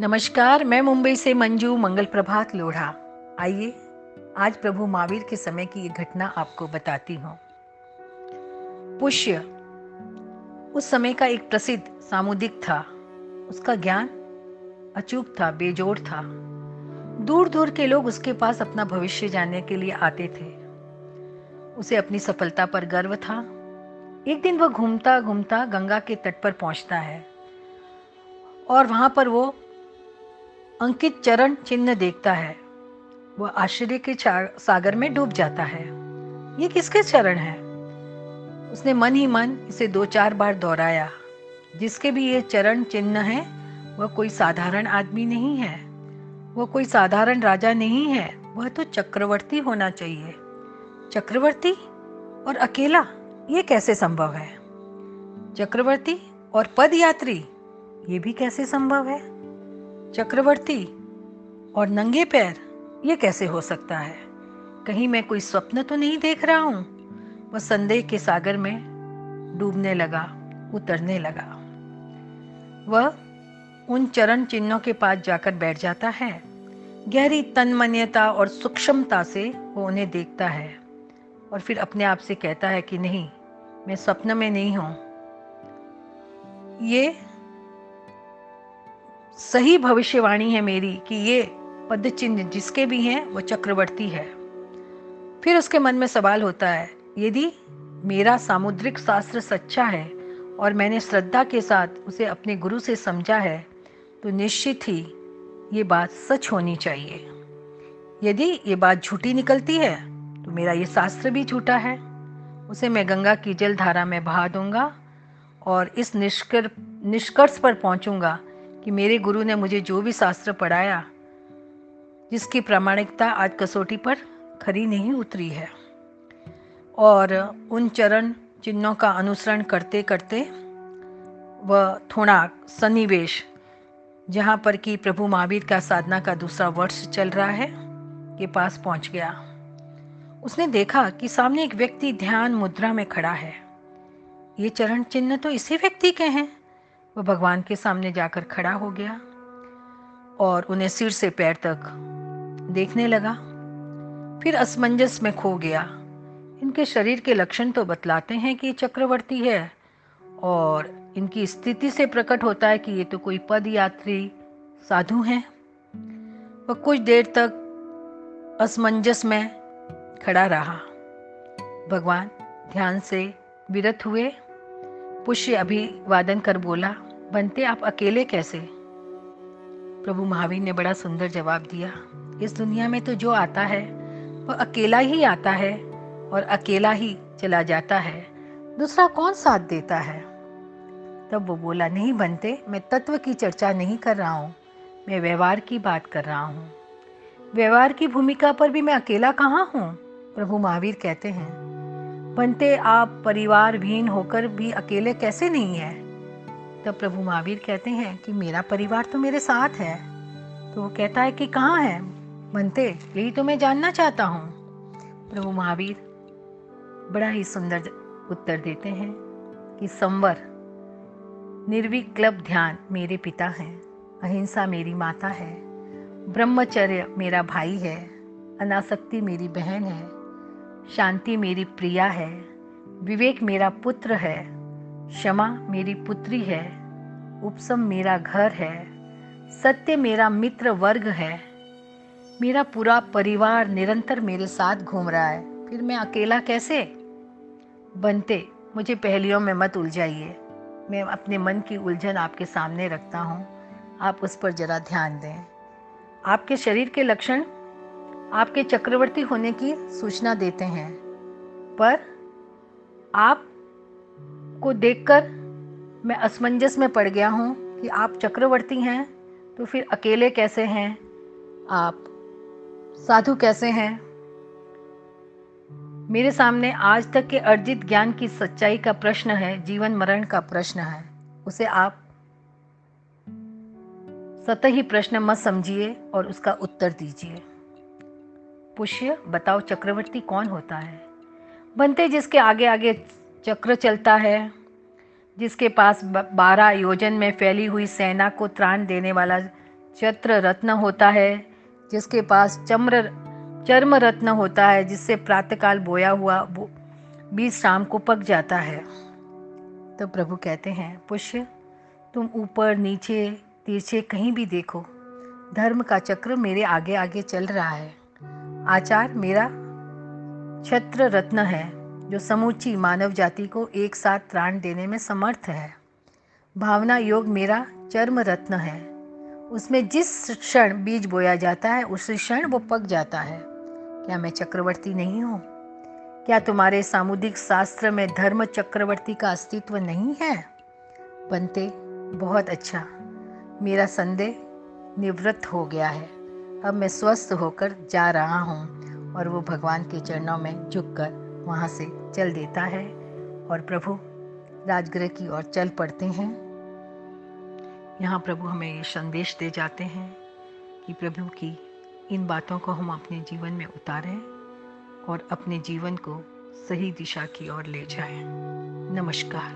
नमस्कार, मैं मुंबई से मंजू, मंगल प्रभात, लोढ़ा। आइए, आज प्रभु महावीर के समय की घटना आपको बताती हूँ। पुष्य, उस समय का एक प्रसिद्ध सामुदिक था। उसका ज्ञान अचूक था, बेजोड़ था। दूर दूर के लोग उसके पास अपना भविष्य जानने के लिए आते थे। उसे अपनी सफलता पर गर्व था। एक दिन वह घूमता घूमता गंगा के तट पर पहुँचता है। और वहाँ पर वो अंकित चरण चिन्ह देखता है। वह आश्चर्य के सागर में डूब जाता है। ये किसके चरण है? उसने मन ही मन इसे दो चार बार दोहराया। जिसके भी ये चरण चिन्ह है, वह कोई साधारण आदमी नहीं है। वह कोई साधारण राजा नहीं है। वह तो चक्रवर्ती होना चाहिए। चक्रवर्ती और अकेला, ये कैसे संभव है? चक्रवर्ती और पद यात्री ये भी कैसे संभव है? चक्रवर्ती और नंगे पैर, ये कैसे हो सकता है? कहीं मैं कोई स्वप्न तो नहीं देख रहा हूँ? वह संदेह के सागर में डूबने लगा, उतरने लगा। वह उन चरण चिन्हों के पास जाकर बैठ जाता है। गहरी तन्मन्यता और सूक्ष्मता से वो उन्हें देखता है और फिर अपने आप से कहता है कि नहीं, मैं स्वप्न में नहीं हूँ। ये सही भविष्यवाणी है मेरी कि ये पद चिन्ह जिसके भी हैं, वो चक्रवर्ती है। फिर उसके मन में सवाल होता है, यदि मेरा सामुद्रिक शास्त्र सच्चा है और मैंने श्रद्धा के साथ उसे अपने गुरु से समझा है तो निश्चित ही ये बात सच होनी चाहिए। यदि ये बात झूठी निकलती है तो मेरा ये शास्त्र भी झूठा है। उसे मैं गंगा की जल धारा में बहा दूँगा और इस निष्कर, निष्कर्ष पर पहुंचूँगा कि मेरे गुरु ने मुझे जो भी शास्त्र पढ़ाया, जिसकी प्रामाणिकता आज कसौटी पर खरी नहीं उतरी है। और उन चरण चिन्हों का अनुसरण करते करते वह थोड़ा सन्निवेश, जहाँ पर कि प्रभु महावीर का साधना का दूसरा वर्ष चल रहा है, के पास पहुँच गया। उसने देखा कि सामने एक व्यक्ति ध्यान मुद्रा में खड़ा है। ये चरण चिन्ह तो इसी व्यक्ति के हैं। वह भगवान के सामने जाकर खड़ा हो गया और उन्हें सिर से पैर तक देखने लगा। फिर असमंजस में खो गया। इनके शरीर के लक्षण तो बतलाते हैं कि ये चक्रवर्ती है और इनकी स्थिति से प्रकट होता है कि ये तो कोई पद यात्री साधु हैं। वह कुछ देर तक असमंजस में खड़ा रहा। भगवान ध्यान से विरत हुए। पुष्य अभिवादन कर बोला बनते आप अकेले कैसे? प्रभु महावीर ने बड़ा सुंदर जवाब दिया, इस दुनिया में तो जो आता है, वह अकेला ही आता है और अकेला ही चला जाता है। दूसरा कौन साथ देता है? तब वो बोला, नहीं बनते, मैं तत्व की चर्चा नहीं कर रहा हूँ, मैं व्यवहार की बात कर रहा हूँ। व्यवहार की भूमिका पर भी मैं अकेला कहाँ हूँ? प्रभु महावीर कहते हैं, बनते आप परिवार भीन होकर भी अकेले कैसे नहीं है? तब प्रभु महावीर कहते हैं कि मेरा परिवार तो मेरे साथ है। तो वो कहता है कि कहाँ है? बनते यही तो मैं जानना चाहता हूँ। प्रभु महावीर बड़ा ही सुंदर उत्तर देते हैं कि संवर निर्विक्लब ध्यान मेरे पिता हैं। अहिंसा मेरी माता है। ब्रह्मचर्य मेरा भाई है। अनासक्ति मेरी बहन है। शांति मेरी प्रिया है। विवेक मेरा पुत्र है। क्षमा मेरी पुत्री है उपसम मेरा घर है, सत्य मेरा मित्र वर्ग है। मेरा पूरा परिवार निरंतर मेरे साथ घूम रहा है, फिर मैं अकेला कैसे? बनते मुझे पहलियों में मत उलझाइए। मैं अपने मन की उलझन आपके सामने रखता हूँ। आप उस पर ज़रा ध्यान दें। आपके शरीर के लक्षण, आपके चक्रवर्ती होने की सूचना देते हैं। पर आप को देखकर मैं असमंजस में पड़ गया हूँ कि आप चक्रवर्ती हैं तो फिर अकेले कैसे हैं? आप साधु कैसे हैं? मेरे सामने आज तक के अर्जित ज्ञान की सच्चाई का प्रश्न है, जीवन मरण का प्रश्न है। उसे आप सतही प्रश्न मत समझिए और उसका उत्तर दीजिए। पुष्य, बताओ चक्रवर्ती कौन होता है? बनते जिसके आगे आगे चक्र चलता है, जिसके पास बारह योजन में फैली हुई सेना को त्राण देने वाला चत्र रत्न होता है, जिसके पास चम्र चर्म रत्न होता है, जिससे प्रातःकाल बोया हुआ बीज शाम को पक जाता है। तो प्रभु कहते हैं, पुष्य, तुम ऊपर, नीचे तिरछे कहीं भी देखो, धर्म का चक्र मेरे आगे आगे चल रहा है। आचार मेरा छत्र रत्न है। जो समूची मानव जाति को एक साथ प्राण देने में समर्थ है। भावना योग मेरा चर्म रत्न है। उसमें जिस क्षण बीज बोया जाता है, उस क्षण वो पक जाता है। क्या मैं चक्रवर्ती नहीं हूँ? क्या तुम्हारे सामुदिक शास्त्र में धर्म चक्रवर्ती का अस्तित्व नहीं है? बनते बहुत अच्छा। मेरा संदेह निवृत्त हो गया है। अब मैं स्वस्थ होकर जा रहा हूँ और वो भगवान के चरणों में झुककर वहाँ से चल देता है और प्रभु राजगृह की ओर चल पड़ते हैं यहाँ प्रभु हमें ये संदेश दे जाते हैं कि प्रभु की इन बातों को हम अपने जीवन में उतारें और अपने जीवन को सही दिशा की ओर ले जाएँ। नमस्कार